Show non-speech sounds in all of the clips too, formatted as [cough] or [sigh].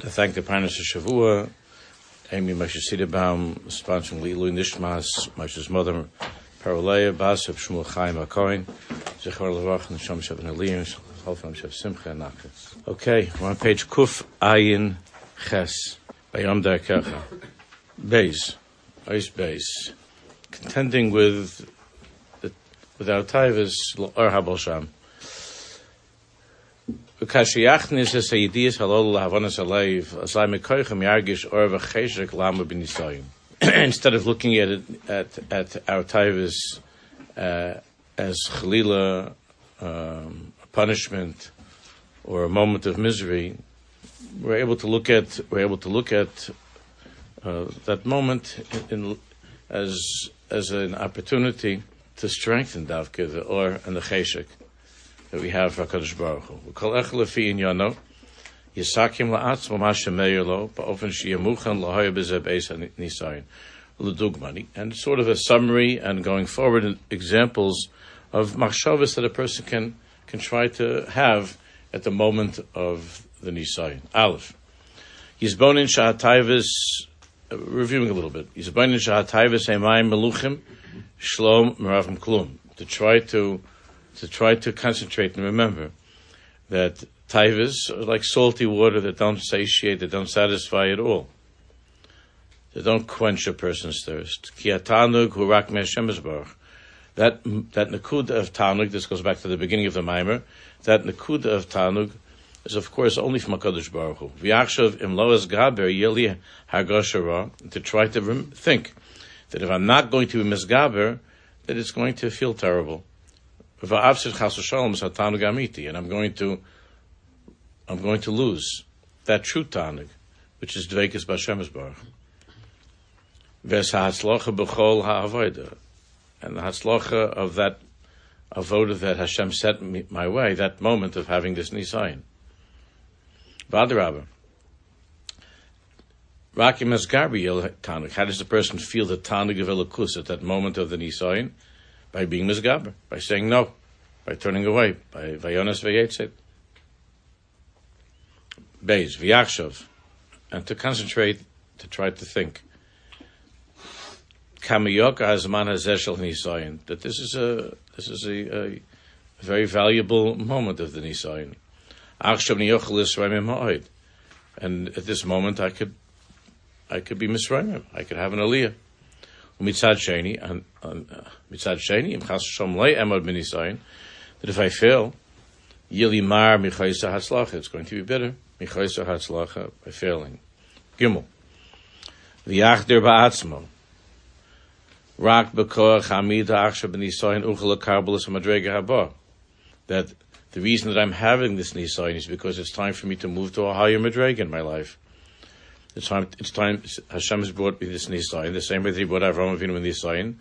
to thank the Parnas of Shavua, Amy Moshe Siderbaum, sponsoring Lilu Nishmas, Moshe's mother, Parolea, Basab, Shmuel Chaim Levach, and Simcha, and. Okay, we're on page Kuf Ayin Ches, B'Yam Darkecha. Beis, Ice Beis, contending with the, with our Taivas, Or Habal Sham. Instead of looking at it, at, at our taivas uh, as chalila, um, punishment or a moment of misery, we're able to look at we're able to look at uh, that moment in, in, as as an opportunity to strengthen davka the or and the cheshek that we have for Hakadosh Baruch Hu. Kol ech lefi in yano yisakim la'atzmo ma shemeir lo ba'ofen sheyamuchan lahoya b'zeh beis nisayin l'dugmani and sort of a summary and going forward examples of machshavas that a person can can try to have at the moment of the nisayin. Aleph. Yizbonin sha'atayvis uh, reviewing a little bit. Yizbonin sha'atayvis emayim meluchim shlom meravim klum to try to to try to concentrate and remember that taivas are like salty water that don't satiate, that don't satisfy at all. They don't quench a person's thirst. Ki atanug hurak That that nakuda of tanug. This goes back to the beginning of the mimer. That nakuda of tanug is of course only from Hakadosh Baruch Hu. V'yachshav im loas gaber yeli hagashara to try to think that if I'm not going to be misgaber, that it's going to feel terrible and I'm going to I'm going to lose that true tanug, which is dvekas b'Hashem's baruch. Ves ha'atzlocha b'chol ha'avodah, and the hatzlocha of that avodah that Hashem set me, my way, that moment of having this nisayin. Vadrabah. Rakim Esgarbi Tanuk. How does the person feel the Tanuk of Elokus at that moment of the Nisayin? By being misgaber, by saying no, by turning away, by vayonas vayetzet. Beis, v'yachshav, and to concentrate, to try to think. Kamiyoka azman hazeshel nisayin, that this is a, this is a, a, very valuable moment of the nisayin. Achshav niyochel Yisrael And at this moment I could, I could be misraimim, I could have an aliyah. Mitzad Sheni, and uh, Mitzad Sheni, im Chas Shalom Lei that if I fail, Yili Mar Michaysa Hatzlacha, it's going to be better, Michaysa Hatzlacha, by failing. Gimel. V'yachder ba'atzmo. Rak b'koach hamid ha'achsha b'nisayin uchel ha'karbelis ha'madrega ha'ba. That the reason that I'm having this nisayin is because it's time for me to move to a higher madrega in my life. It's time, it's time, Hashem has brought me this Nisayin, the same way that He brought Avraham Avinu in Nisayin,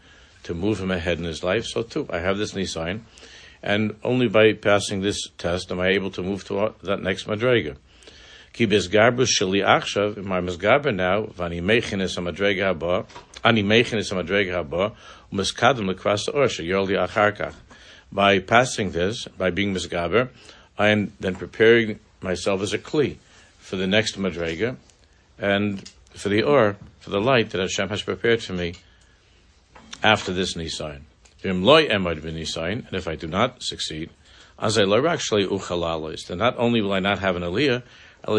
to move him ahead in his life, so too, I have this Nisayin, and only by passing this test am I able to move to that next Madrega. Ki bezgarbu sheli achshav, my mezgarber now, vani mechinis ha-madrega haba, ani mechinis ha-madrega haba, u'meskadam lekras orsha, yorli acharkach. By passing this, by being mezgarber, I am then preparing myself as a kli for the next madrega, and for the or, for the light that Hashem has prepared for me after this Nisayin. And if I do not succeed, then not only will I not have an aliyah, but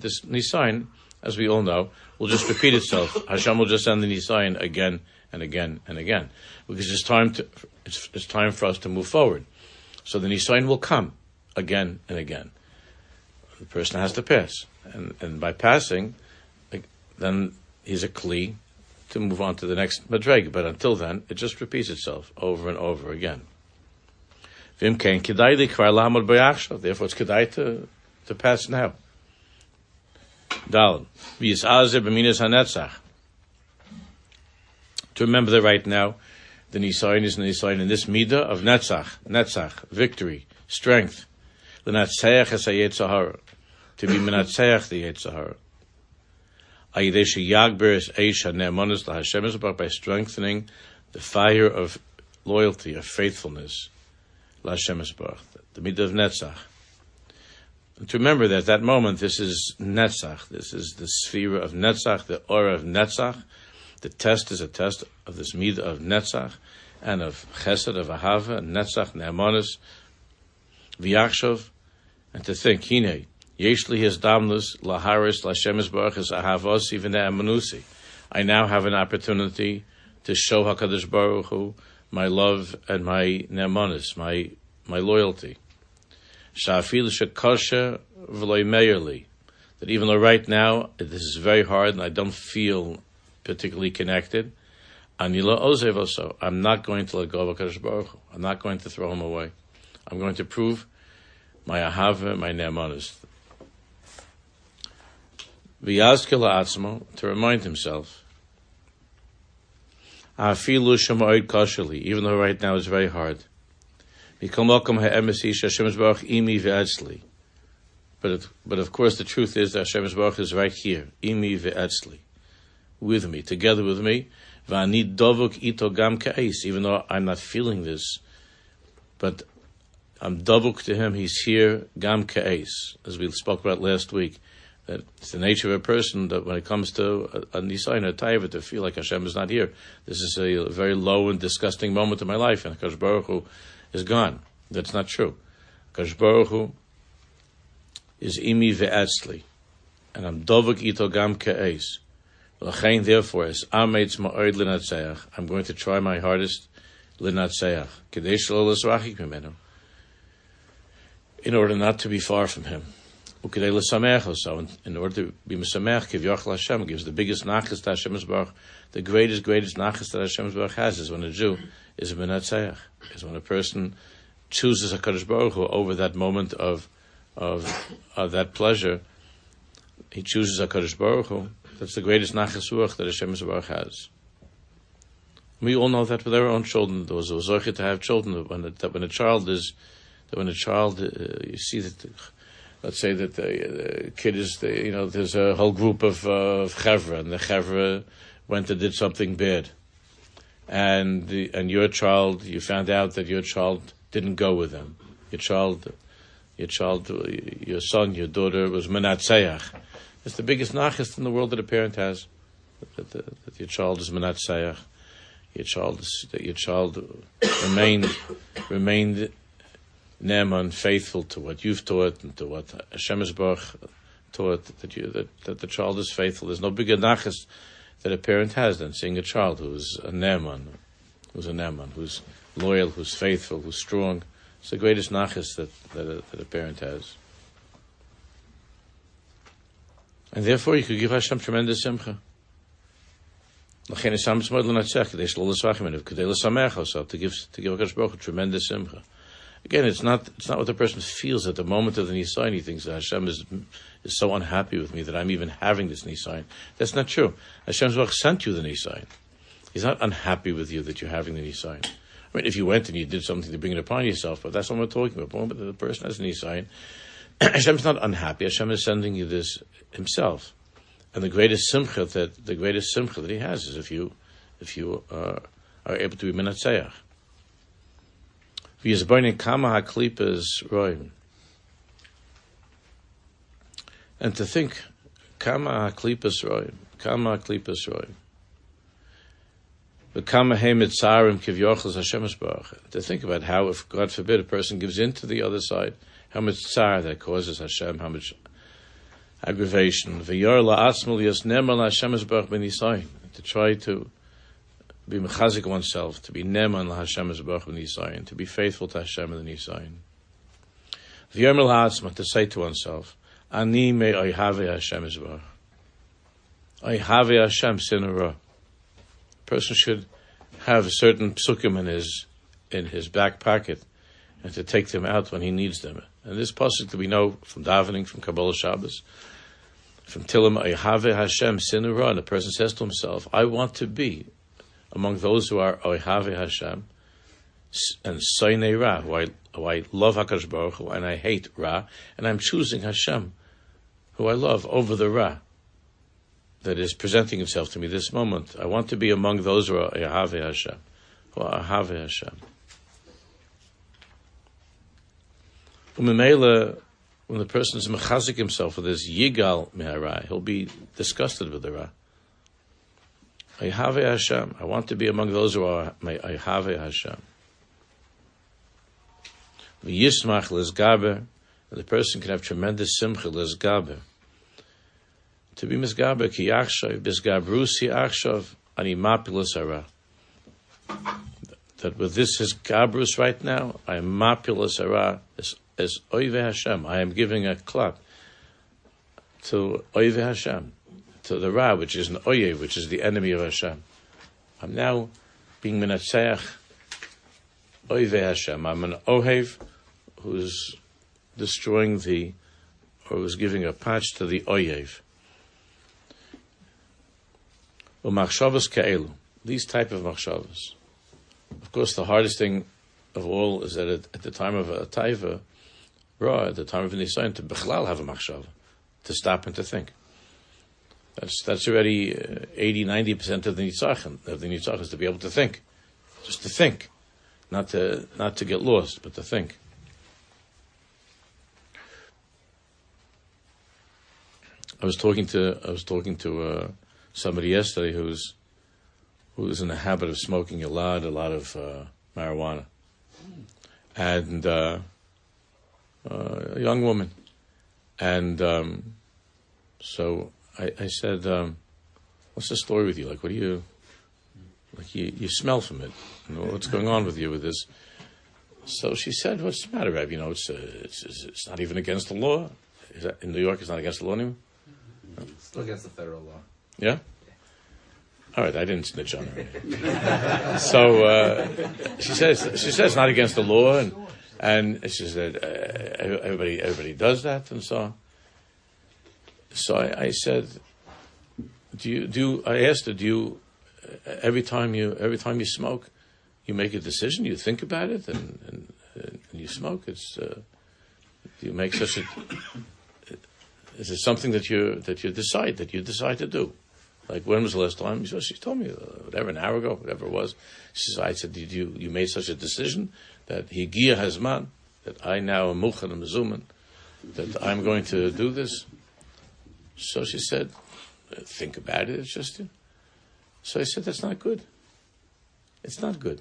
this Nisayin, as we all know, will just repeat itself. [laughs] Hashem will just send the Nisayin again and again and again. Because it's time to, it's, it's time for us to move forward. So the Nisayin will come again and again. The person has to pass and, and by passing, then he's a kli to move on to the next madreg. But until then, it just repeats itself over and over again. Therefore, it's kedai to, to pass now. Dalin. To remember that right now, the Nisayin is the Nisayin in this midah of Netzach, Netzach, victory, strength. The is to be menatzeach the Yetzirah. Ayidesh yagber eish hanemonis laHashem is about by strengthening the fire of loyalty, of faithfulness, laHashem is the midah of netzach. to remember that at that moment, this is Netzach. This is the sphere of Netzach, the aura of Netzach. The test is a test of this midah of Netzach and of Chesed, of Ahava, Netzach, Ne'amanis, V'yachshov, and to think, Hine, Yeshli his damnus, Laharis, Lashem Baruch is Ahavos, even Ne'amanusi. I now have an opportunity to show HaKadosh Baruch Hu my love and my Ne'amanis, my, my loyalty. Shafil shekosha v'loy. That even though right now this is very hard and I don't feel particularly connected. I'm not going to let go of Hakadosh Baruch Hu. I'm not going to throw him away. I'm going to prove my ahava, my ne'amanis. V'yazkel atzmo to remind himself. Afilu shemoid kosheli, even though right now it's very hard. But but of course the truth is that Hashem Baruch is right here, imi ve'etzli, with me, together with me. V'ani dovuk ito gam ka'is, even though I'm not feeling this, but I'm dovuk to him. He's here gam ka'is, as we spoke about last week. It's the nature of a person that when it comes to a, a nisayin, a taiva, to feel like Hashem is not here. This is a very low and disgusting moment in my life, and Hakadosh Baruch Hu is gone. That's not true. Kadosh Baruch Hu is imi ve'etzli, and I'm dovuk ito gam. Therefore, is ametz ma'od l'natzeach. I'm going to try my hardest l'natzeach. Kadesh lo l'srachik. In order not to be far from him. L'samech also. In order to be mesamech, kiv yochel Hashem, gives the biggest nachas to Hashem's Baruch. The greatest, greatest nachas that Hashem's Baruch has is when a Jew is a benatzeach. Is when a person chooses HaKadosh Baruch Hu over that moment of, of, of that pleasure, he chooses HaKadosh Baruch Hu. That's the greatest nachas ruach that Hashem Baruch has. We all know that with our own children. There was a zoche to have children. When a, that when a child is, that when a child, uh, you see that, let's say that the, the kid is, the, you know, there's a whole group of, uh, of chevra, and the chevra went and did something bad and the, and your child, you found out that your child didn't go with them. Your child, your child, your son, your daughter was menatzeach. It's the biggest nachist in the world that a parent has. That, that, that your child is menatzeach. Your child that your child remained remained neman faithful to what you've taught and to what Hashem Baruch taught. That you that, that the child is faithful. There's no bigger nachist that a parent has than seeing a child who's a neman, who's a neman, who's loyal, who's faithful, who's strong. It's the greatest nachas that, that a, that a parent has. And therefore, you could give Hashem tremendous simcha. To give to give Hakadosh tremendous simcha. Again, it's not it's not what the person feels at the moment of the nisayin. He thinks that Hashem is is so unhappy with me that I'm even having this nisayin. That's not true. Hashem's Hashem sent you the nisayin. He's not unhappy with you that you're having the nisayin. I mean, if you went and you did something to bring it upon yourself, but that's what we're talking about. That the person has an nisayin, [clears throat] Hashem's not unhappy. Hashem is sending you this Himself, and the greatest simcha that the greatest simcha that He has is if you if you uh, are able to be minatzeach. V'yizboinin kama haklipas roim. And to think, kama haklipas roim, kama haklipas roim. Kama mitzarim kivyochel Hashem Baruch. To think about how, if God forbid, a person gives in to the other side, how much tsar that causes Hashem, how much aggravation. V'yor la'atzmul yasnemer Hashem Baruch ben To try to be mechazik oneself, to be neman la Hashem as Baruch Nisayin, to be faithful to Hashem and the Nisayin. V'yomel ha'atzma, to say to oneself, Ani me oihave Hashem as Baruch. Oihave Hashem sinara. A person should have certain psukim in his, in his back pocket, and to take them out when he needs them. And this pasuk that we know from davening, from Kabbalah Shabbos, from Tilim, Oihave Hashem sinara, and a person says to himself, I want to be among those who are Oihave Hashem and Soine Ra, who I, who I love Hakadosh Baruch Hu and I hate Ra, and I'm choosing Hashem, who I love, over the Ra that is presenting himself to me this moment. I want to be among those who are Oihave Hashem, who are Oihave Hashem. Umimela, when the person is mechazik himself with this yigal mehara, he'll be disgusted with the ra. I have Hashem. I want to be among those who are my I have Hashem. V'yismach lezgaber, and the person can have tremendous simcha lezgaber. To be misgaber ki yachshav, bisgabrusi achshav, ani mapilas ara. That with this is gabrus right now, I am mapilas ara, as, as oive Hashem. I am giving a clap to oive Hashem, to the Ra, which is an oyev, which is the enemy of Hashem. I'm now being menatzeach oive Hashem. I'm an ohev who's destroying the, or who's giving a patch to the oyev. Umachshavas ke'elu. These type of machshavas. Of course, the hardest thing of all is that at, the time of a taiva, ra, at the time of an to bechlal have a machshava, to stop and to think. That's that's already uh, 80, 90 percent of the nitzachim. Of the nitzachim to be able to think, just to think, not to not to get lost, but to think. I was talking to I was talking to uh, somebody yesterday who's who's in the habit of smoking a lot, a lot of uh, marijuana, and uh, uh a young woman, and um, so I, I said, um, "What's the story with you? Like, what do you like? You, you smell from it. You know, what's going on with you with this?" So she said, "What's the matter, Reb? You know, it's, uh, it's, it's not even against the law. in New York, it's not against the law anymore." Still against the federal law. Yeah? All right, I didn't snitch on her. [laughs] so uh, she says she says it's not against the law, and and she said uh, everybody everybody does that, and so on. So I, I, said, do you do? I asked her, do you every time you every time you smoke, you make a decision, you think about it, and and, and you smoke. It's uh, you make such a is it something that you that you decide that you decide to do? Like when was the last time? She, she told me uh, whatever an hour ago, whatever it was. She said, "I said, did you you made such a decision that higia hasman that I now am muchan and that I'm going to do this?" So she said, "Think about it. It's just." So I said, "That's not good. It's not good."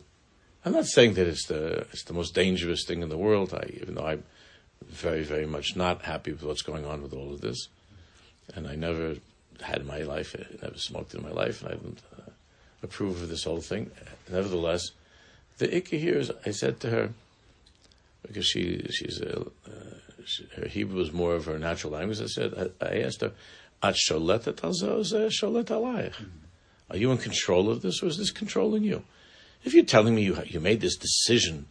I'm not saying that it's the it's the most dangerous thing in the world. I, even though I'm very, very much not happy with what's going on with all of this. And I never had in my life, I never smoked in my life, and I didn't uh, approve of this whole thing. Nevertheless, the ikka here is, I said to her, because she, she's a, uh, her Hebrew was more of her natural language, I said, I, I asked her, At sholet sholet alayich. Are you in control of this, or is this controlling you? If you're telling me you, you made this decision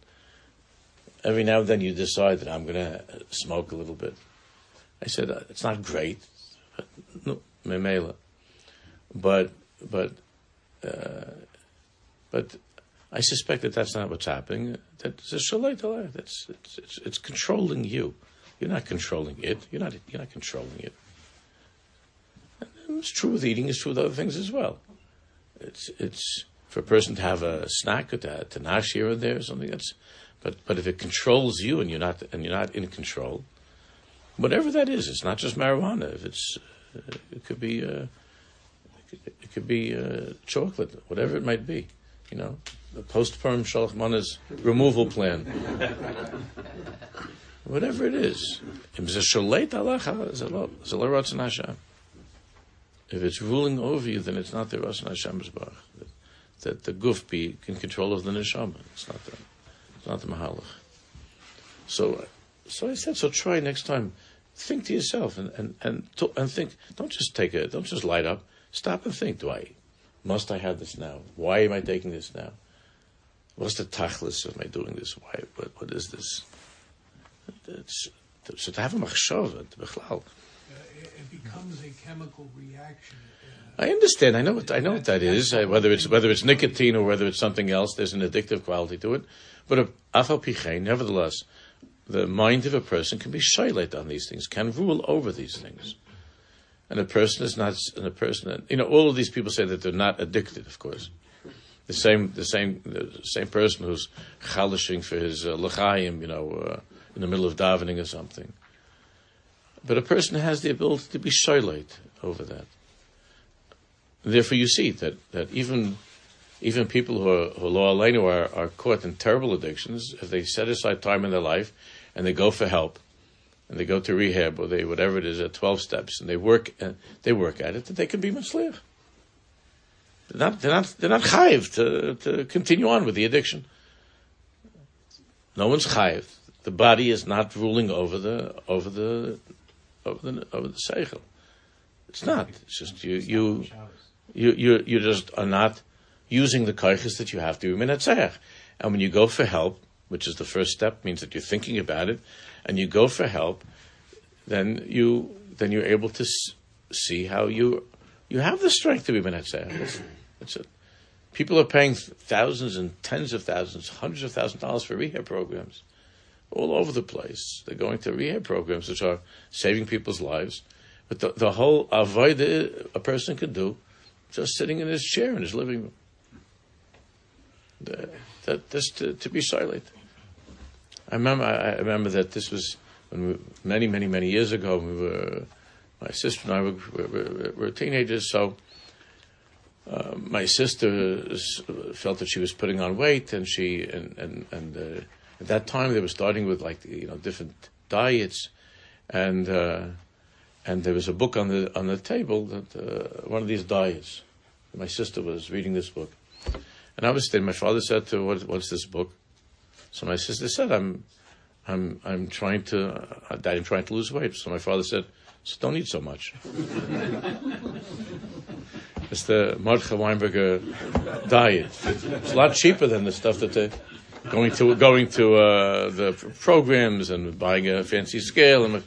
every now and then you decide that I'm going to smoke a little bit. I said, uh, it's not great, but, no, memela. But, but, uh, but I suspect that that's not what's happening. That's it's, it's, it's, it's controlling you. You're not controlling it. You're not, you're not controlling it. And it's true with eating, it's true with other things as well. It's, it's for a person to have a snack or to, to nash here or there or something, that's, but but if it controls you and you're not and you're not in control, whatever that is, it's not just marijuana. If it's uh, it could be uh, it could be uh, chocolate, whatever it might be. You know, the post-Purim shalachmana's removal plan. [laughs] whatever it is. If it's ruling over you, then it's not the Rasan Hashem's That the guf be in control of the neshama. It's not that. It's not the Mahalach. So, so I said, so try next time. Think to yourself and, and, and, and think, don't just take it, don't just light up. Stop and think, do I, must I have this now? Why am I taking this now? What's the tachlis of my doing this? Why, what, what is this? It's, so to have a machshava, to bechlal. It becomes a chemical reaction. I understand. I know what I know what that is. Whether it's whether it's nicotine or whether it's something else, there's an addictive quality to it. But afal nevertheless, the mind of a person can be shaylet on these things, can rule over these things. And a person is not, and a person, you know, all of these people say that they're not addicted, of course. The same, the same, the same person who's chalishing for his uh, l'chaim, you know, uh, in the middle of davening or something. But a person has the ability to be silent over that. Therefore, you see that, that even even people who are, who are, are, are caught in terrible addictions, if they set aside time in their life and they go for help, and they go to rehab or they whatever it is at twelve steps, and they work uh, they work at it, that they can be matzliach. They're not they're not they're not chayiv to to continue on with the addiction. No one's chayiv. The body is not ruling over the over the over the over the seichel. It's not. It's just you you you you you just are not using the kaiches that you have to be minatzach. And when you go for help, which is the first step, means that you're thinking about it, and you go for help, then you then you're able to see how you you have the strength to be minatzach. That's, that's it. People are paying thousands and tens of thousands, hundreds of thousands of dollars for rehab programs all over the place. They're going to rehab programs which are saving people's lives. But the, the whole avoid a person can do just sitting in his chair in his living room. That just to, to, be silent. I remember. I remember that this was when we, many, many, many years ago. We were my sister and I were, were, were teenagers. So uh, my sister felt that she was putting on weight, and she and and and uh, at that time they were starting with like you know different diets, and uh, and there was a book on the on the table that uh, one of these diets. My sister was reading this book, and I was sitting. My father said to her, what, "What's this book?" So my sister said, "I'm." I'm I'm trying to uh, I'm trying to lose weight. So my father said, so "Don't eat so much." [laughs] it's the Mordechai Weinberger diet. It's a lot cheaper than the stuff that they going to going to uh, the programs and buying a fancy scale and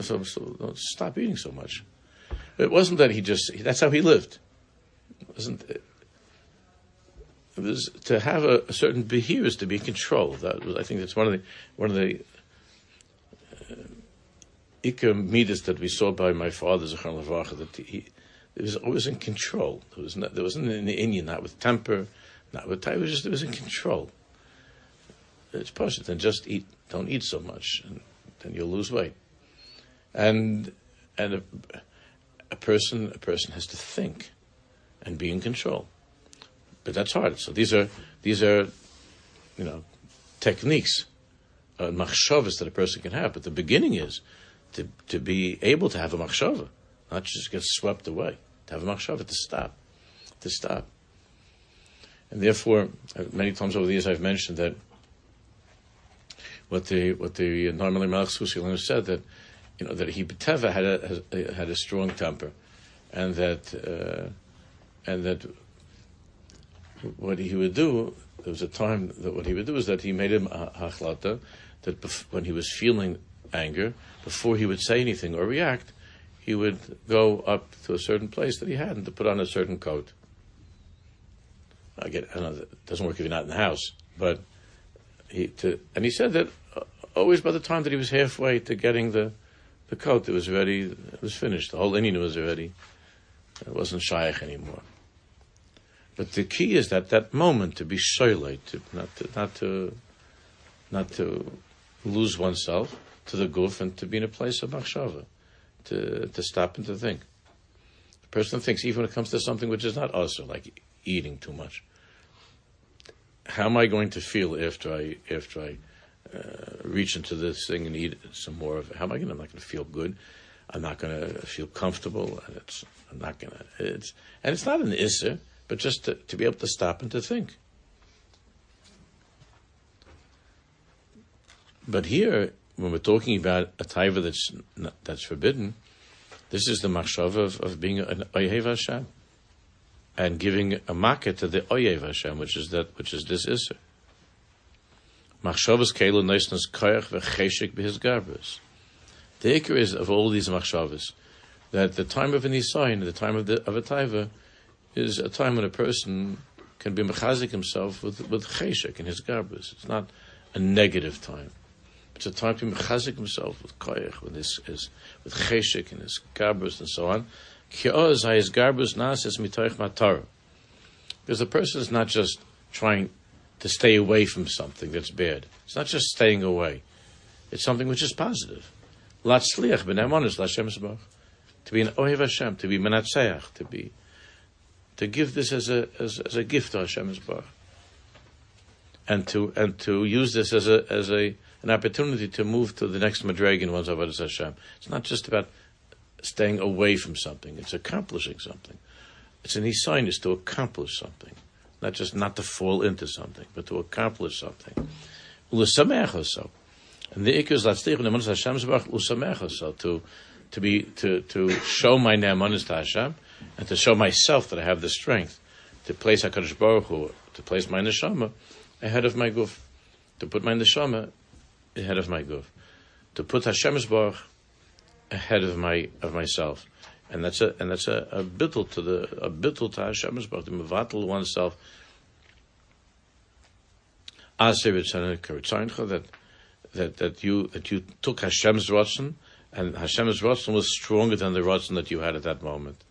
so, so stop eating so much. It wasn't that he just that's how he lived. It wasn't it? was to have a, a certain behavior to be controlled. That was, I think that's one of the one of the uh, that we saw by my father Lavacha that he, was always in control. There was not, there wasn't in the Indian, not with temper, not with time. It was just it was in control it's possible. Then just eat. Don't eat so much, and then you'll lose weight. And and a, a person a person has to think and be in control. But that's hard. So these are these are you know techniques, uh, machshavas that a person can have. But the beginning is to to be able to have a machshava, not just get swept away. To have a machshava to stop, to stop. And therefore, uh, many times over the years, I've mentioned that what the what the normally Malach Susi said that you know that he Beteva had a had a strong temper, and that uh, and that what he would do there was a time that what he would do is that he made him a hachlata that bef- when he was feeling anger before he would say anything or react he would go up to a certain place that he had and to put on a certain coat. Again, I don't know it doesn't work if you're not in the house, but he to, and he said that uh, always by the time that he was halfway to getting the the coat, it was ready. It was finished. The whole Indian was ready. It wasn't shaykh anymore. But the key is that that moment to be shoylate, not to not to not to lose oneself to the goof and to be in a place of machshava, to to stop and to think. The person thinks even when it comes to something which is not also like eating too much how am I going to feel after I after I uh, reach into this thing and eat some more of it? How am I going? I'm not going to feel good. I'm not going to feel comfortable. And it's I'm not going to. It's and it's not an issa, but just to, to be able to stop and to think. But here, when we're talking about a taiva that's that's forbidden, this is the machshava of, of being an oyev Hashem and giving a market to the Oyev Hashem, which is that, which is this Isser. Machshavas neisnas koyach. The ikr is of all these machshavas that the time of an isayin, the time of, the, of a taiva, is a time when a person can be mechazik himself with, with cheshik in his garbus. It's not a negative time. It's a time to mechazik himself with koyach, with his, his with cheshik in his garbus and so on. Because the person is not just trying to stay away from something that's bad. It's not just staying away. It's something which is positive. To be an Ohev Hashem, to be menatzeach, to be, to give this as a, as, as a gift to Hashem Yisbarach. And to, and to use this as a, as a, an opportunity to move to the next Madreg one's Avodah Hashem. It's not just about staying away from something, it's accomplishing something. It's an is to accomplish something. Not just not to fall into something, but to accomplish something. so. And the ikr is latzlich the Hashem zbarach so to to be to to show my ne'emanis to Hashem and to show myself that I have the strength to place Hakadosh Baruch Hu, to place my neshama ahead of my guf, to put my neshama ahead of my guf, to put Hashem's Baruch ahead of my of myself, and that's a and that's a, a bittul to the a bittul to Baruch, to mevatel oneself. That that, that you that you took Hashem's rotzen, and Hashem's rotzen was stronger than the rotzen that you had at that moment,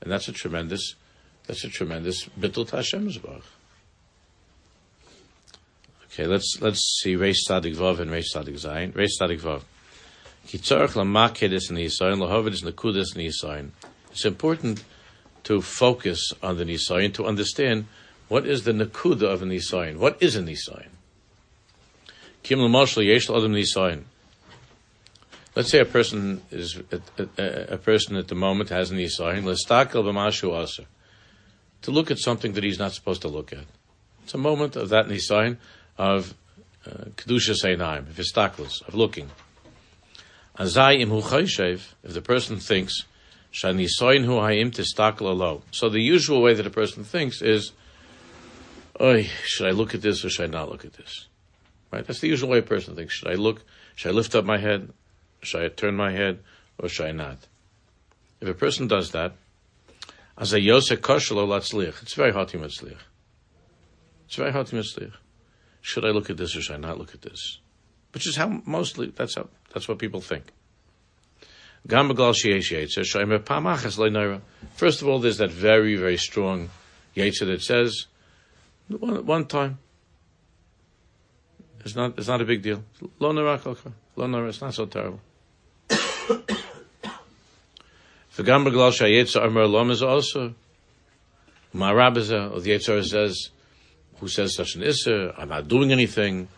and that's a tremendous that's a tremendous bittul to Hashem's baruch. Okay, let's let's see Reish Tzadik Vav and Reish Tzadik Zayin. Reish Tzadik Vav. It's important to focus on the Nisayin to understand what is the nakuda of an Nisayin. What is an Nisayin? Kim yesh adam nisayin. Let's say a person is a, a, a, person at the moment has an aser. To look at something that he's not supposed to look at. It's a moment of that nisayin of uh, kedusha seinaim, of histaklus, of looking. Azai im hu if the person thinks shanisayin hu hayim alo. So the usual way that a person thinks is, Oy, should I look at this or should I not look at this? Right? That's the usual way a person thinks. Should I look? Should I lift up my head? Should I turn my head? Or should I not? If a person does that, as a yosef koshelo latzlich, it's very hard to mitzlich. It's very hard to mitzlich. Should I look at this or should I not look at this? Which is how mostly that's how that's what people think. First of all, there's that very, very strong Yetzer that says, one, one time, it's not. It's not a big deal. It's not so terrible. [coughs] V'gam b'glal shayetzer amar lom is also. Ma'arabiza, uh, or the Yetzirah says, who says such an isser? I'm not doing anything.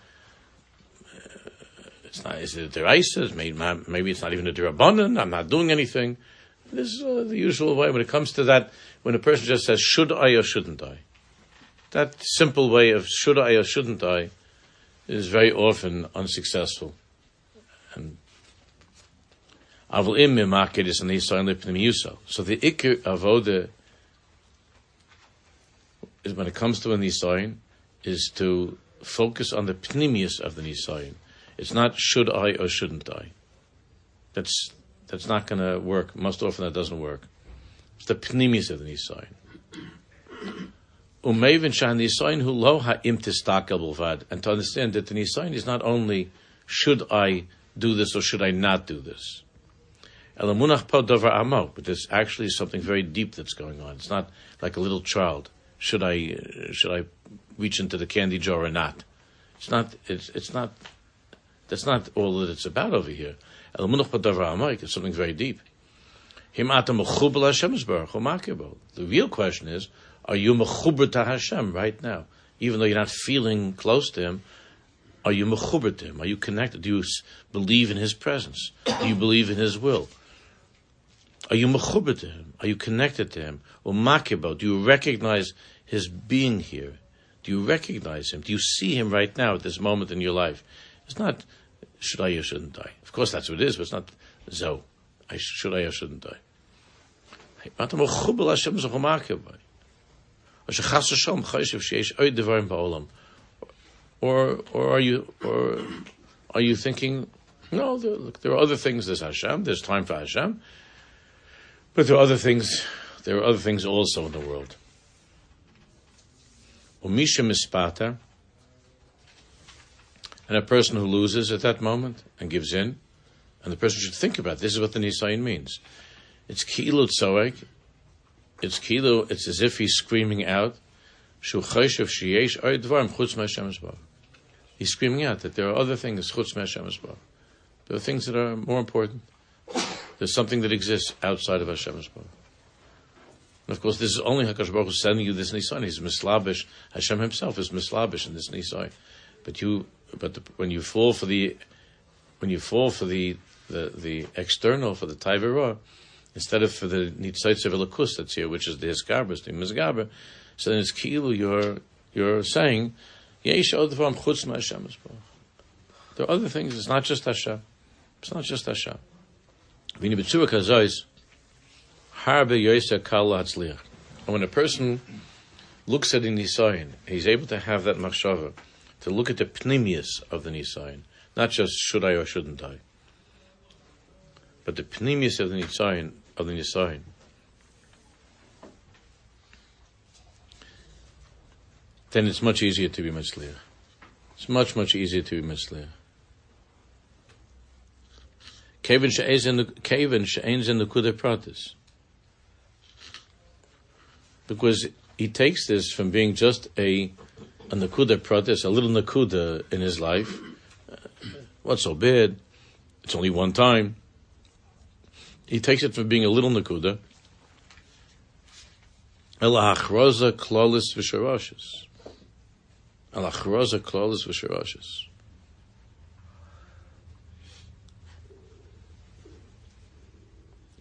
It's not. Is it a deraisa? Maybe, maybe it's not even a derabanan. I'm not doing anything. This is uh, the usual way when it comes to that. When a person just says, "Should I or shouldn't I?" That simple way of "Should I or shouldn't I?" is very often unsuccessful. And So the Iker Avoda is when it comes to an Nisayin, is to focus on the pnimius of the Nisayin. It's not should I or shouldn't I. That's that's not going to work. Most often that doesn't work. It's the pnimius of the Nisayin. Umevin shan nisayin hu lo ha'im and to understand that the nisayin is not only should I do this or should I not do this. Elamunach po davar amo, but there's actually something very deep that's going on. It's not like a little child. Should I should I reach into the candy jar or not? It's not. It's it's not. That's not all that it's about over here. Elamunach po davar amo, it's something very deep. The real question is are you mechuber to Hashem right now? Even though you're not feeling close to Him, are you mechuber to Him? Are you connected? Do you believe in His presence? Do you believe in His will? Are you mechuber to Him? Are you connected to Him? Or makibo? Do you recognize His being here? Do you recognize Him? Do you see Him right now at this moment in your life? It's not should I or shouldn't I? Of course, that's what it is, but it's not so. I should I or shouldn't I? Er or, or are you, or are you thinking, no, there, look, there are other things. There's Hashem. There's time for Hashem, but there are other things. There are other things also in the world. Umisha mispata, and a person who loses at that moment and gives in, and the person should think about this is what the Nisayin means. It's kilut tzoek, it's kilo, it's as if he's screaming out, He's screaming out that there are other things chutz There are things that are more important. There's something that exists outside of Hashem. And of course, this is only Hakadosh Baruch Hu sending you this Nisan. He's mislabish. Hashem Himself is mislabish in this Nisan. But you, but the, when you fall for the, when you fall for the the, the external for the Taiverah, instead of for the Nitzaitz of Elikus that's here, which is the Hiskarbas, the Mizgaber, so then it's Kilu, you're, you're saying, Odvam Chutz There are other things, it's not just Hashem. It's not just Hashem. When a person looks at the Nisayan, he's able to have that machshava, to look at the pnimius of the Nisayan, not just should I or shouldn't I. But the pnimius of the Nisayan, of the Nisayan, then it's much easier to be Mitzliach. It's much, much easier to be Mitzliach. Kevin she'ez in the Kevin she'eins in the pratis. Because he takes this from being just a a nakuda pratis, a little nakuda in his life. What's so bad? It's only one time. He takes it from being a little nakuda. Ela hachroza klolis v'sharoshes. Ela hachroza klolis v'sharoshes.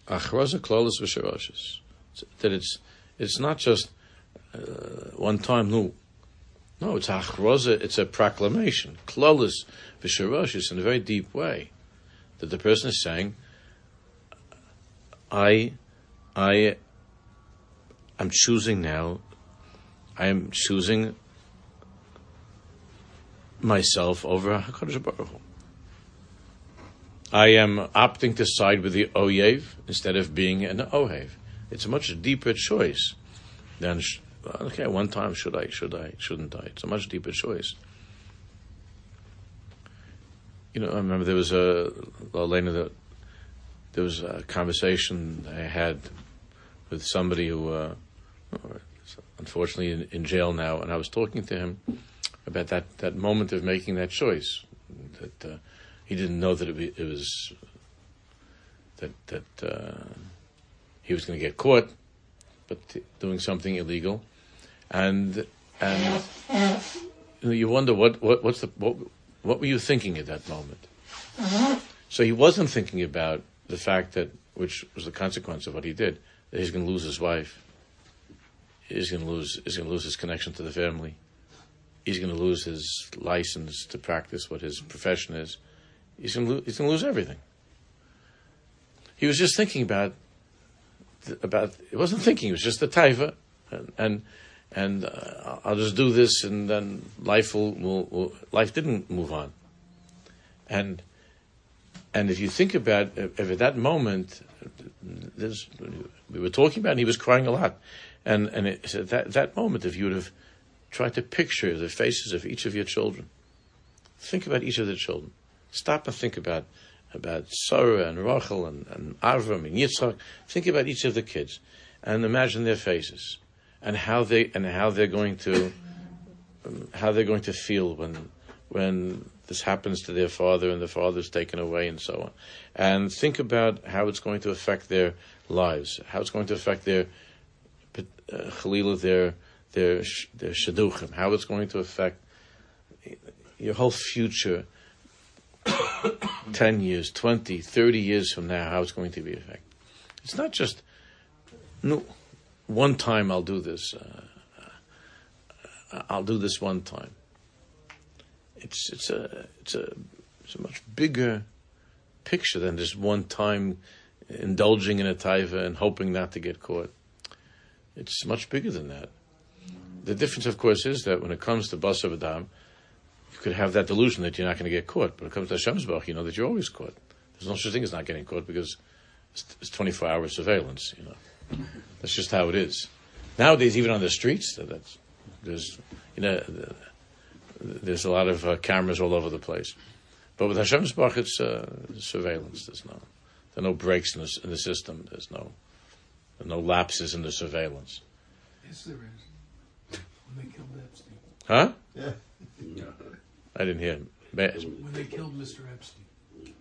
Achroza klolis v'sharoshes. That it's it's not just uh, one time. No, no, it's achroza. It's a proclamation. Klolis v'sharoshes in a very deep way that the person is saying, I, I, I'm choosing now. I am choosing myself over Hakadosh Baruch Hu. I am opting to side with the Oyev instead of being an Ohev. It's a much deeper choice than okay. One time, should I? Should I? Shouldn't I? It's a much deeper choice. You know, I remember there was a Elena that there was a conversation I had with somebody who, uh, unfortunately, in, in, jail now, and I was talking to him about that, that moment of making that choice. That uh, he didn't know that it, it was that that uh, he was going to get caught, but doing something illegal, and and you, wonder what, what what's the what what were you thinking at that moment? So he wasn't thinking about the fact that, which was the consequence of what he did, that he's going to lose his wife. He's going to lose. He's going to lose his connection to the family. He's going to lose his license to practice what his profession is. He's going to lose, he's going to lose everything. He was just thinking about about. It wasn't thinking. It was just the taiva, and and, and uh, I'll just do this, and then life will, will, will life didn't move on. And and if you think about if at that moment, we were talking about, and he was crying a lot, and and it, at that that moment, if you would have tried to picture the faces of each of your children, think about each of the children. Stop and think about about Sarah and Rachel and, and Avram and Yitzchak. Think about each of the kids, and imagine their faces, and how they and how they're going to um, how they're going to feel when when this happens to their father and the father's taken away and so on. And think about how it's going to affect their lives, how it's going to affect their uh, their their their shaduchim, how it's going to affect your whole future [coughs] 10 years, 20, 30 years from now, how it's going to be affected. It's not just, no, one time I'll do this. Uh, I'll do this one time it's it's a it's a it's a much bigger picture than just one time indulging in a taiva and hoping not to get caught. It's much bigger than that. The difference, of course, is that when it comes to Basar Adam, you could have that delusion that you're not going to get caught. But when it comes to Hashem's Bach, you know that you're always caught. There's no such thing as not getting caught because it's, it's 24 hour surveillance. You know, that's just how it is. Nowadays, even on the streets, that's, there's you know there's a lot of uh, cameras all over the place. But with Hashem's Bach, it's uh, surveillance. There's no, there are no breaks in the, in the system. There's no, there no lapses in the surveillance. Yes, there is. When they killed Epstein. Huh? Yeah. I didn't hear. When they killed Mr. Epstein, the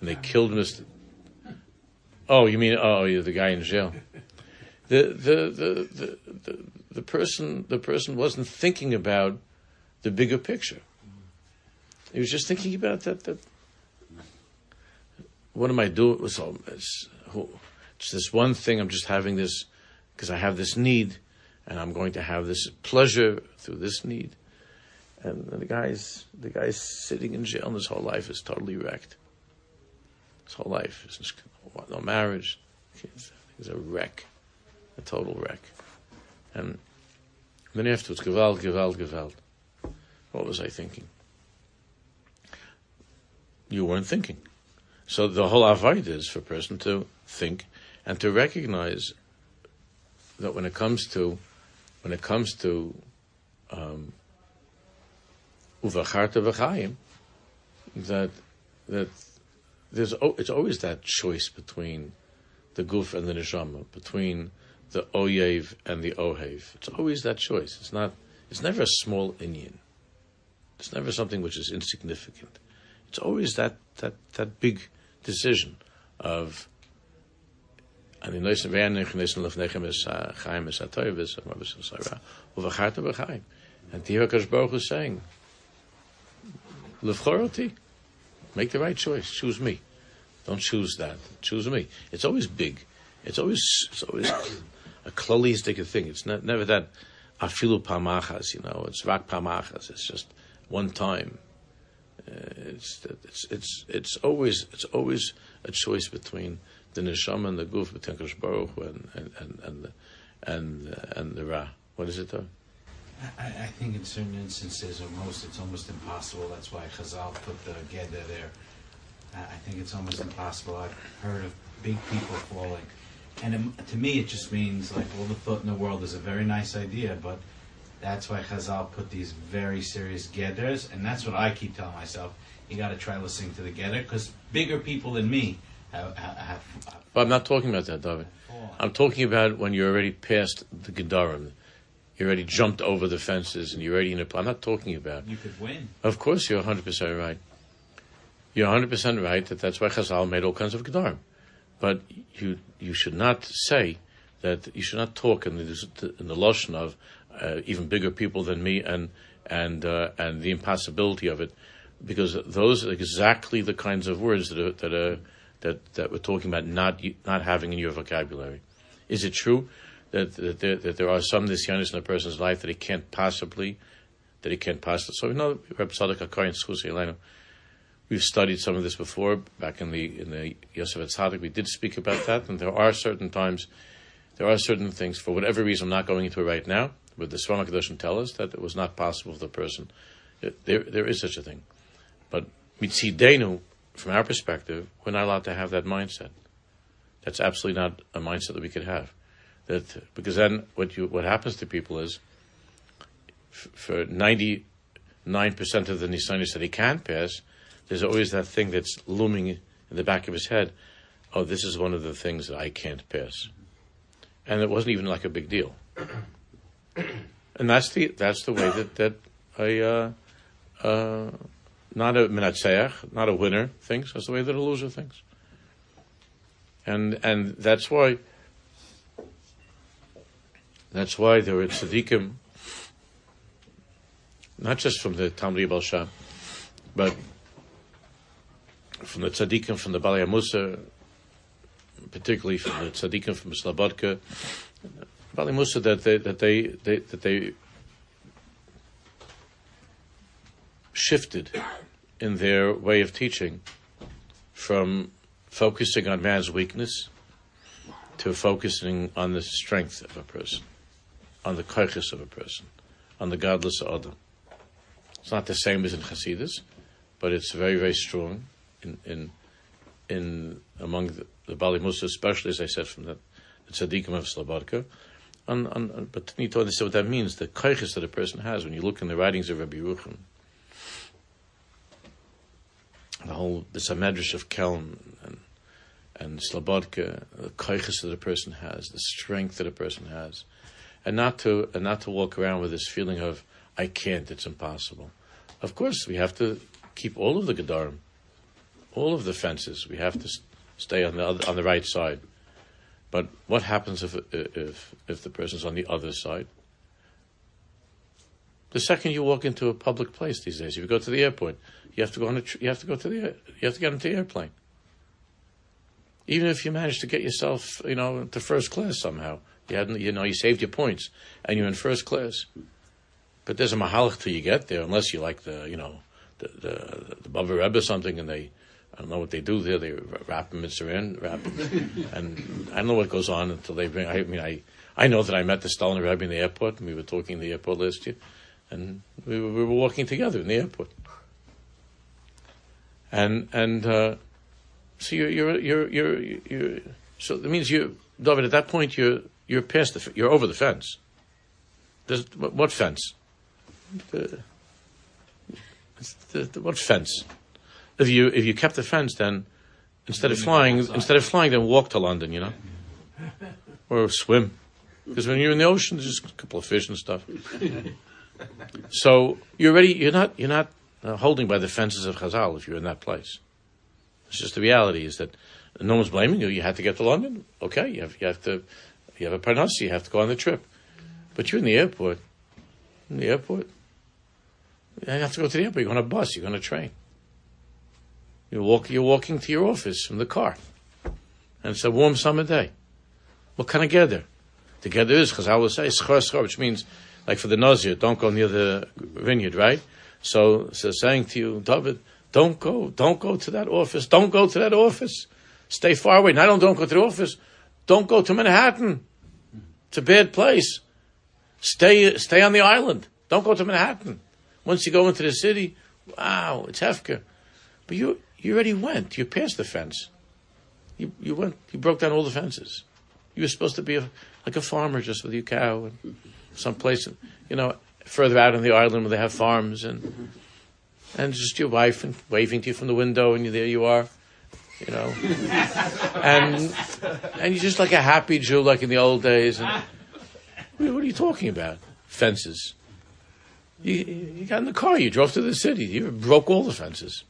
and they killed Mr. [laughs] Oh, you mean oh, you're the guy in jail? [laughs] The the the the person the person wasn't thinking about the bigger picture. He was just thinking about that. That what am I doing? It's, it's this one thing. I'm just having this because I have this need, and I'm going to have this pleasure through this need. And the guy's the guy's sitting in jail, and his whole life is totally wrecked. His whole life is no marriage. He's a wreck, a total wreck. And then afterwards, gewalt, gewalt, gewalt. What was I thinking? You weren't thinking. So the whole avoda is for a person to think and to recognize that when it comes to when it comes to um, that that there's it's always that choice between the guf and the neshama, between the oyev and the ohev. It's always that choice. It's not. It's never a small inyan. It's never something which is insignificant. It's always that that that big decision of. And in Neisen Wernig, Neisen Lefnechem is Chaim is Atoyvis, and Rabbis Sarah, Uvacharta B'chaim. And Tihakash Baruch is saying, Lefchoroti, make the right choice, choose me. Don't choose that, choose me. It's always big. It's always, it's always a klolistic thing. It's not, never that afilu pamachas, you know, it's rak pamachas. It's just one time. Uh, it's, it's, it's, it's always, it's always a choice between the neshama and the guf, between Kosh Baruch and, and, and, and, the, and, and the ra. What is it though? I, I think in certain instances, or most, it's almost impossible. That's why Chazal put the geder there. I think it's almost impossible. I've heard of big people falling. And to me, it just means like all the thought in the world is a very nice idea, but that's why Chazal put these very serious geders, and that's what I keep telling myself. You got to try listening to the geder, because bigger people than me have. have, have but I'm not talking about that, David. I'm talking about when you're already past the gedarim. You already jumped over the fences, and you're already in a. I'm not talking about. You could win. Of course, you're 100 percent right. You're 100 percent right that that's why Chazal made all kinds of gedarim. But you you should not say that you should not talk in the in the loshon of uh, even bigger people than me and and uh, and the impossibility of it, because those are exactly the kinds of words that are, that are, that that we're talking about not not having in your vocabulary. Is it true that that there, that there are some nisyanis in a person's life that he can't possibly that he can't possibly? So we know We've studied some of this before back in the in the Yosef Tzaddik. We did speak about that, and there are certain times, there are certain things for whatever reason. I'm not going into it right now. But the Svam Kedoshim tell us that it was not possible for the person. There, there is such a thing, but mitzidenu, from our perspective, we're not allowed to have that mindset. That's absolutely not a mindset that we could have. That because then what you what happens to people is, f- for ninety nine percent of the nisanis that he can pass, there's always that thing that's looming in the back of his head. Oh, this is one of the things that I can't pass, and it wasn't even like a big deal and that's the that's the way that that a uh, uh, not a menatzeach, not a winner thinks. That's the way that a loser thinks. And and that's why that's why there were tzaddikim, not just from the Talmud Yibal but from the tzaddikim from the Baalei Mussar, particularly from the tzaddikim from Slobodka, Baalei Mussar that they that they, they that they shifted in their way of teaching from focusing on man's weakness to focusing on the strength of a person, on the kaiches of a person, on the gadlus Adam. It's not the same as in Hasidus, but it's very, very strong in in in among the, the Baalei Mussar, especially as I said from the, the tzaddikim of Slobodka, on, on, but you need to understand what that means. The kaiches that a person has when you look in the writings of Rabbi Yerucham, the whole the Samedrash of Kelm and and Slobodka, the kaiches that a person has, the strength that a person has, and not to and not to walk around with this feeling of I can't, it's impossible. Of course, we have to keep all of the gedarim, all of the fences. We have to stay on the other, on the right side. But what happens if if if the person's on the other side? The second you walk into a public place these days, if you go to the airport, you have to go on a tr- you have to go to the air- you have to get into the airplane. Even if you manage to get yourself, you know, to first class somehow, you hadn't, you know, you saved your points and you're in first class. But there's a mahalach till you get there, unless you like the, you know, the the, the Bava Rebbe or something, and they, I don't know what they do there. They wrap them in saran, wrap 'em. [laughs] and I don't know what goes on until they bring. I mean, I I know that I met the Stalin Rebbe in the airport, and we were talking in the airport last year, and we were, we were walking together in the airport. And and uh, so you're you're you're you're, you're so that means you, David. At that point, you're you're past the you're over the fence. There's what, what fence? The, the, the, what fence? If you if you kept the fence, then instead of flying, instead of flying, then walk to London, you know, [laughs] or swim, because when you're in the ocean, there's just a couple of fish and stuff. [laughs] so you're ready. You're not you're not uh, holding by the fences of Chazal if you're in that place. It's just the reality is that no one's blaming you. You had to get to London. Okay, you have you have to you have a parnas. You have to go on the trip, but you're in the airport. In the airport, you have to go to the airport. You're on a bus. You're on a train. You walk. You're walking to your office from the car, and it's a warm summer day. What kind of geder? The geder is Chazal will say which means like for the nazir, don't go near the vineyard, right? So, so saying to you, David, don't go, don't go to that office, don't go to that office. Stay far away. Not only don't go to the office, don't go to Manhattan. It's a bad place. Stay, stay on the island. Don't go to Manhattan. Once you go into the city, wow, it's Hefker. But you, you already went. You passed the fence. You, you went, you broke down all the fences. You were supposed to be a, like a farmer just with your cow and someplace, you know, further out on the island where they have farms and, and just your wife and waving to you from the window and you, there you are, you know, [laughs] and, and you're just like a happy Jew like in the old days. And what are you talking about? Fences. You, you got in the car, you drove to the city, you broke all the fences.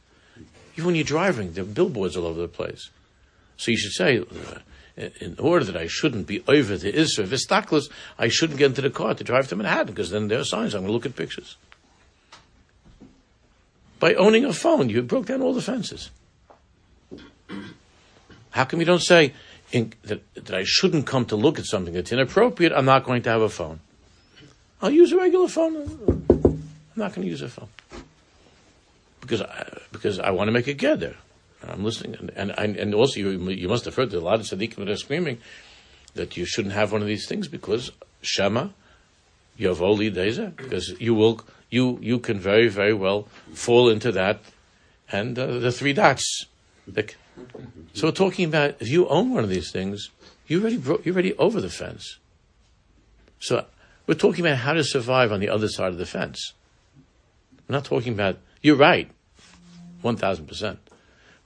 Even when you're driving, there are billboards all over the place. So you should say, uh, in order that I shouldn't be over the Isra Vistaklis, I shouldn't get into the car to drive to Manhattan, because then there are signs. I'm going to look at pictures. By owning a phone, you broke down all the fences. How come you don't say in, that, that I shouldn't come to look at something that's inappropriate? I'm not going to have a phone. I'll use a regular phone. I'm not going to use a phone because I, because I want to make a geder. I'm listening, and and, and, also you, you must have heard that a lot of tzaddikim are screaming that you shouldn't have one of these things because Shema, Yavoli Deza, because you will you you can very very well fall into that, and uh, the three dots. The, so we're talking about if you own one of these things, you already bro- you're already over the fence. So we're talking about how to survive on the other side of the fence. We're not talking about you're right, one thousand percent.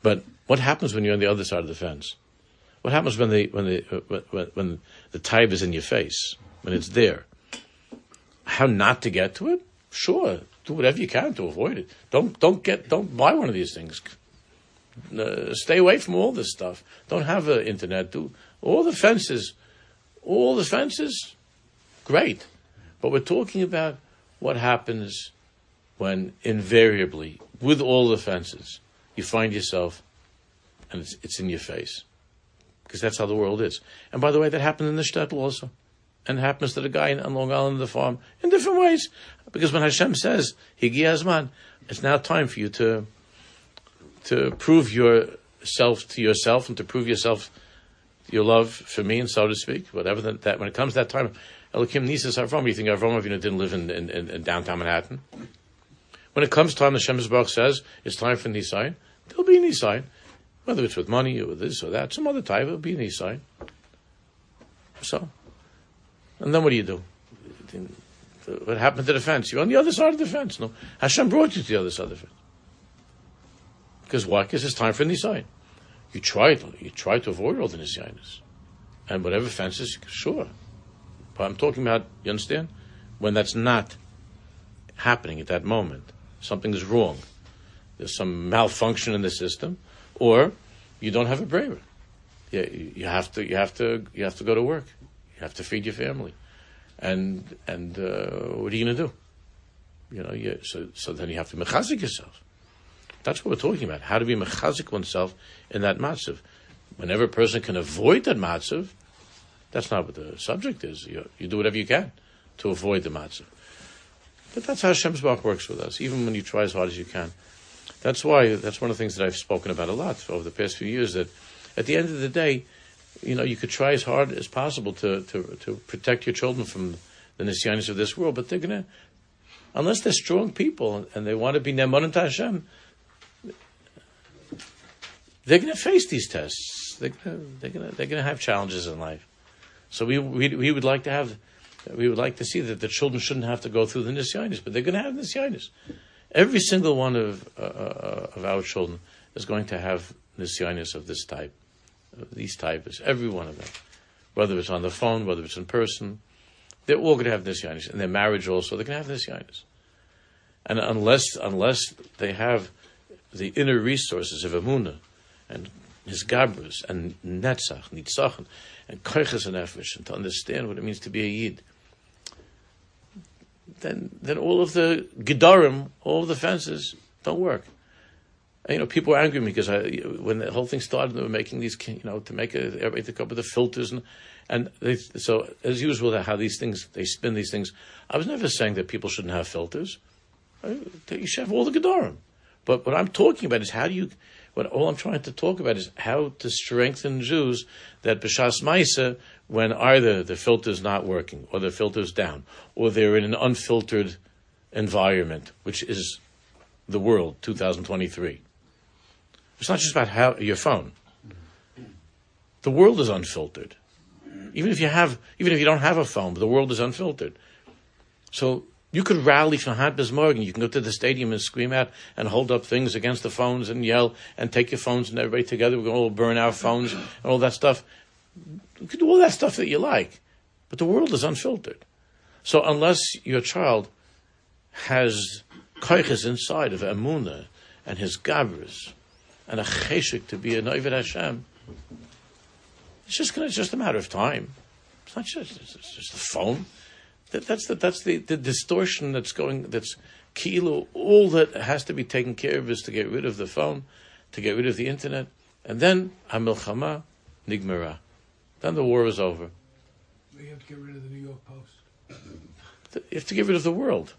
But what happens when you're on the other side of the fence? What happens when the when the uh, when, when the tide is in your face when it's there? How not to get to it? Sure, do whatever you can to avoid it. Don't don't get don't buy one of these things. Uh, stay away from all this stuff. Don't have an internet. Do all the fences, all the fences, great. But we're talking about what happens when invariably, with all the fences, you find yourself and it's, it's in your face. Because that's how the world is. And by the way, that happened in the shtetl also. And happens to the guy on Long Island, the farm, in different ways. Because when Hashem says, Higi Azman, it's now time for you to, to prove yourself to yourself and to prove yourself, your love for me, and so to speak, whatever that, that when it comes that time, Elohim Nisas Avram, you think Avram Avinu didn't live in, in, in, in downtown Manhattan? When it comes time, the Shem Baruch says it's time for Nisayin, there'll be Nisayin. Whether it's with money or with this or that, some other type, it'll be Nisayin. So, and then what do you do? What happened to the fence? You're on the other side of the fence. No, Hashem brought you to the other side of the fence. Because why? Because it's time for Nisayin. You try you try to avoid all the Nisayinus, and whatever fences, sure. But I'm talking about. You understand? When that's not happening at that moment, something is wrong. There's some malfunction in the system. or you don't have a breira. You, you have to you have to you have to go to work. You have to feed your family, and and uh, what are you going to do? You know, you, so so then you have to mechazik yourself. That's what we're talking about. How to be mechazik oneself in that matzav. Whenever a person can avoid that matzav, that's not what the subject is. You, you do whatever you can to avoid the matzav. But that's how Hashem's Baruch works with us, even when you try as hard as you can. That's why, that's one of the things that I've spoken about a lot over the past few years, that at the end of the day, you know, you could try as hard as possible to, to, to protect your children from the nisyanis of this world, but they're gonna, unless they're strong people and they want to be Ne'emonim to Hashem, they're going to face these tests. They're going to, they're going to, they're going to have challenges in life. So we, we, we would like to have, we would like to see that the children shouldn't have to go through the nisyanis, but they're going to have nisyanis. Every single one of, uh, uh, of our children is going to have nisyanis of this type, of these types, every one of them. Whether it's on the phone, whether it's in person, they're all going to have nisyanis. And their marriage also, they're going to have nisyanis. And unless, unless they have the inner resources of Amunah, and hisgabrus and netzach, nitzachan, and koiches and nefesh, and to understand what it means to be a yid, then then all of the gedarim, all of the fences don't work. And, you know, people were angry at me because I, when the whole thing started, they were making these, you know, to make a, everybody to with the filters and, and they, so as usual, how these things they spin these things. I was never saying that people shouldn't have filters. I, You should have all the gedarim. But what I'm talking about is how do you what all I'm trying to talk about is how to strengthen Jews that b'shas ma'isa, when either the filter's not working or the filter's down, or they're in an unfiltered environment, which is the world 2023. It's not just about how your phone. The world is unfiltered. Even if you have, even if you don't have a phone, the world is unfiltered. So you could rally from Hat Morgan. You can go to the stadium and scream out and hold up things against the phones and yell and take your phones and everybody together. We're going to all burn our phones and all that stuff. You can do all that stuff that you like, but the world is unfiltered. So unless your child has koiches inside of Amuna and hisgabrus and a cheshik to be a Noivet Hashem, it's just gonna, it's just a matter of time. It's not just, it's just the phone. That, that's the, that's the, the distortion that's going, that's kilo. All that has to be taken care of is to get rid of the phone, to get rid of the internet, and then Hamilchama Nigmara. Then the war was over. We have to get rid of the New York Post. You have to get rid of the world.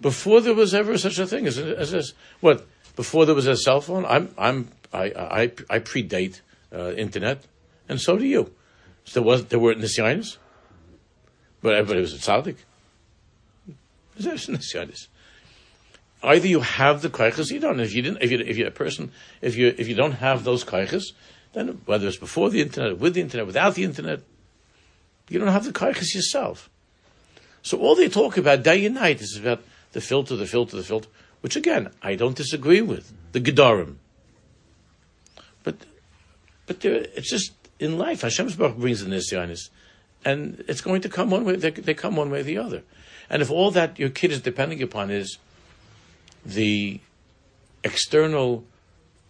Before there was ever such a thing as, as, as what? Before there was a cell phone, I'm, I'm, I, I, I predate uh, internet, and so do you. So there was there were nisyanis. But everybody was a tzaddik. Either you have the kaiches, you don't. If you didn't, if you if you're a person, if you if you don't have those kaiches, then whether it's before the internet, with the internet, without the internet, you don't have the kaiches yourself. So all they talk about day and night is about the filter, the filter, the filter, which again I don't disagree with the gedarim. But but there, it's just in life Hashem's Baruch brings the nisyanis and it's going to come one way. They, they come one way or the other. And if all that your kid is depending upon is the external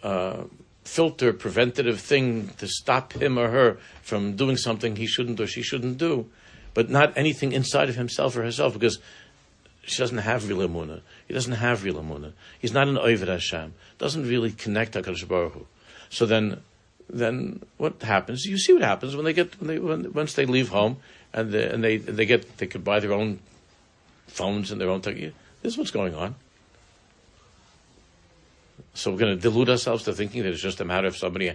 uh, filter, preventative thing to stop him or her from doing something he shouldn't or she shouldn't do, but not anything inside of himself or herself, because she doesn't have real emunah. He doesn't have real emunah. He's not an oivet Hashem. Doesn't really connect Hakadosh Baruch Hu. So then then what happens? You see what happens when they get when they when, once they leave home and they, and they they get they could buy their own phones and their own. This is what's going on. So we're going to delude ourselves to thinking that it's just a matter of somebody uh,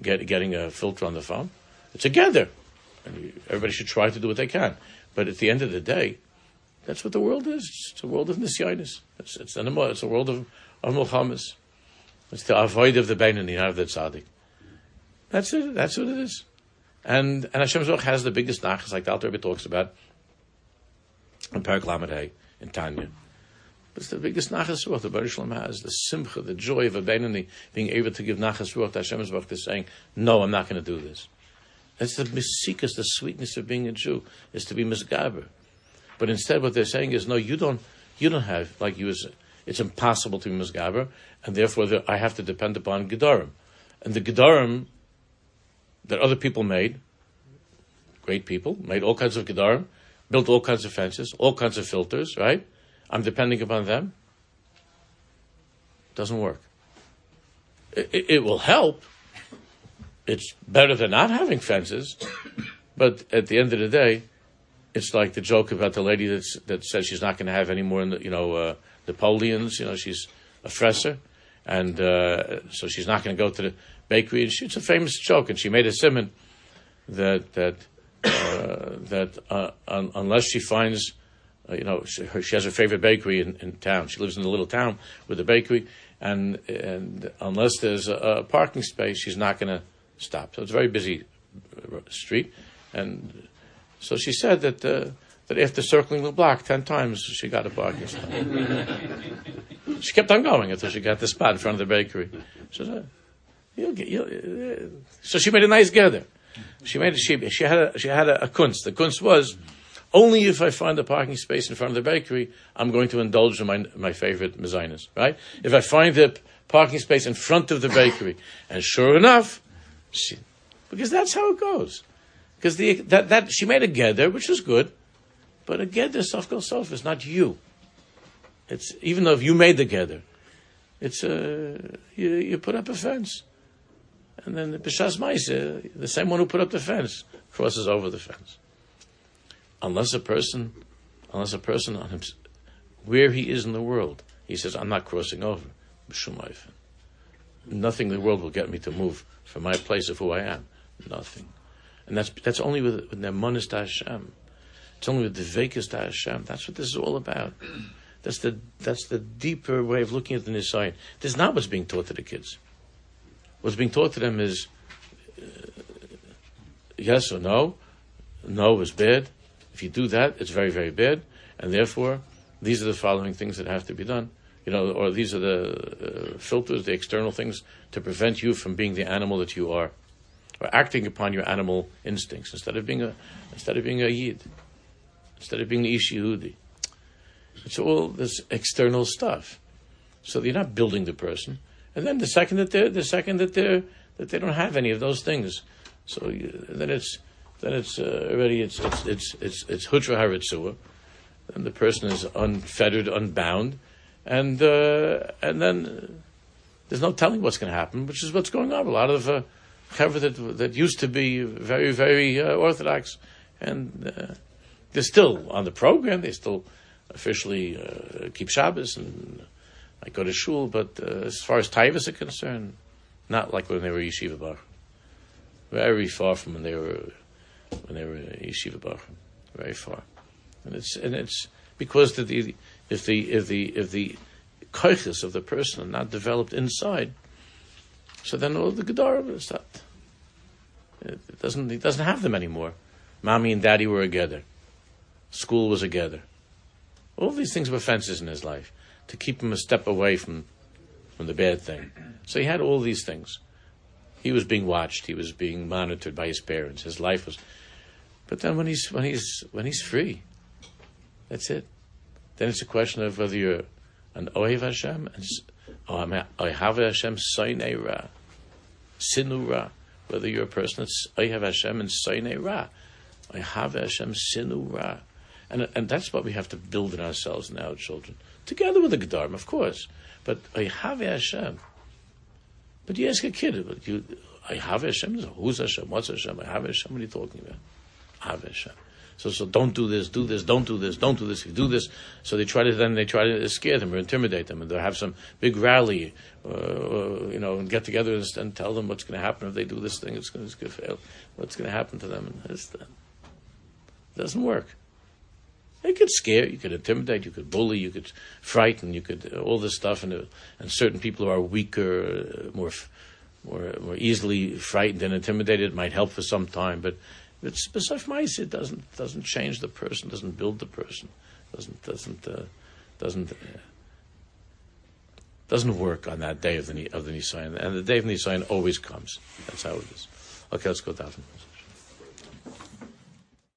get, getting a filter on the phone. Geder, and everybody should try to do what they can. But at the end of the day, that's what the world is. It's a world of nisyanis. It's it's, it's a world of of. It's the avoda of the Beinani, not of the tzaddik. That's it. That's what it is. And and Zoch has the biggest nachas, like the Alter Rebbe talks about in Parak Lamed in Tanya. It's the biggest nachas ruach the Baruch has, the simcha, the joy of a Benoni being able to give nachas ruach to Hashem Zoch to saying, no, I'm not going to do this. That's the misikas, the sweetness of being a Jew, is to be misgaber. But instead what they're saying is, no, you don't, you don't have, like you it's impossible to be misgaber, and therefore I have to depend upon Gedarim. and the Gedarim that other people made, great people, made all kinds of Gedarim, built all kinds of fences, all kinds of filters, right? I'm depending upon them. Doesn't work. It, it, will help. It's better than not having fences, but at the end of the day, it's like the joke about the lady that's, that says she's not going to have any more, you know, uh, Napoleons. You know, she's a fresser, and uh, so she's not going to go to the bakery. And she, it's a famous joke, and she made a simon that that uh, that uh, un, unless she finds, uh, you know, she, she has her favorite bakery in, in town. She lives in a little town with a bakery, and and unless there's a, a parking space, she's not going to stop. So it's a very busy uh, street, and so she said that uh, that after circling the block ten times, she got a parking spot. [laughs] she kept on going until she got the spot in front of the bakery. She said, you'll get, you'll, uh, so she made a nice geder. She made she, she had a, she had a, a kunst. The kunst was only if I find a parking space in front of the bakery, I'm going to indulge in my my favorite mezainas. Right? If I find the parking space in front of the bakery, and sure enough, she, because that's how it goes. Because the that, that she made a geder, which was good, but a geder self goes self is not you. It's even though if you made the geder, it's uh, you, you put up a fence. And then the Bishas Maisa, the same one who put up the fence, crosses over the fence. Unless a person, unless a person on him, where he is in the world, he says, I'm not crossing over. Nothing in the world will get me to move from my place of who I am. Nothing. And that's, that's only with, with Nemonis Hashem. It's only with the Vekas Hashem. That's what this is all about. That's the, that's the deeper way of looking at the Nisayan. This is not what's being taught to the kids. What's being taught to them is uh, yes or no. No is bad. If you do that, it's very, very bad. And therefore, these are the following things that have to be done. You know, or these are the uh, filters, the external things to prevent you from being the animal that you are, or acting upon your animal instincts instead of being a instead of being a yid, instead of being the ish Yehudi. It's all this external stuff. So you're not building the person. And then the second that they're, the second that they're, that they don't have any of those things, so you, then it's then it's uh, already it's it's it's it's it's hutra haritzua, and the person is unfettered, unbound, and uh, and then there's no telling what's going to happen, which is what's going on. A lot of uh, that that used to be very very uh, orthodox, and uh, they're still on the program. They still officially uh, keep Shabbos and I go to shul, but uh, as far as taivas are concerned, not like when they were yeshiva bar. Very far from when they were when they were yeshiva bar. Very far, and it's and it's because the, the if the if the if the koiches of the person are not developed inside, so then all the gedarim is that it doesn't he doesn't have them anymore. Mommy and daddy were together. School was together. All these things were fences in his life to keep him a step away from, from the bad thing. So he had all these things. He was being watched. He was being monitored by his parents. His life was. But then when he's when he's when he's free, that's it. Then it's a question of whether you're an ohev Hashem and ohev Hashem soinei ra, sinu ra. Whether you're a person that's ohev Hashem and soinei ra, ohev Hashem sinu ra. And, and that's what we have to build in ourselves now, children together with the Gedarim, of course. But I have Hashem. But you ask a kid, but you, I have Hashem. Who's Hashem? What's Hashem? I have Hashem. What are you talking about? So, so don't do this, do this, don't do this, don't do this, do this. So they try to, then they try to scare them or intimidate them and they'll have some big rally, uh, you know, and get together and, and tell them what's going to happen if they do this thing, it's going to fail. What's going to happen to them? And it doesn't work. You could scare, you could intimidate, you could bully, you could frighten, you could uh, all this stuff, and uh, and certain people who are weaker, uh, more more more easily frightened and intimidated might help for some time, but it's mice. It doesn't doesn't change the person, doesn't build the person, doesn't doesn't uh, doesn't. Uh, doesn't work on that day of the of the Nisayan, and the day of the Nisayan always comes. That's how it is. Okay, let's go down.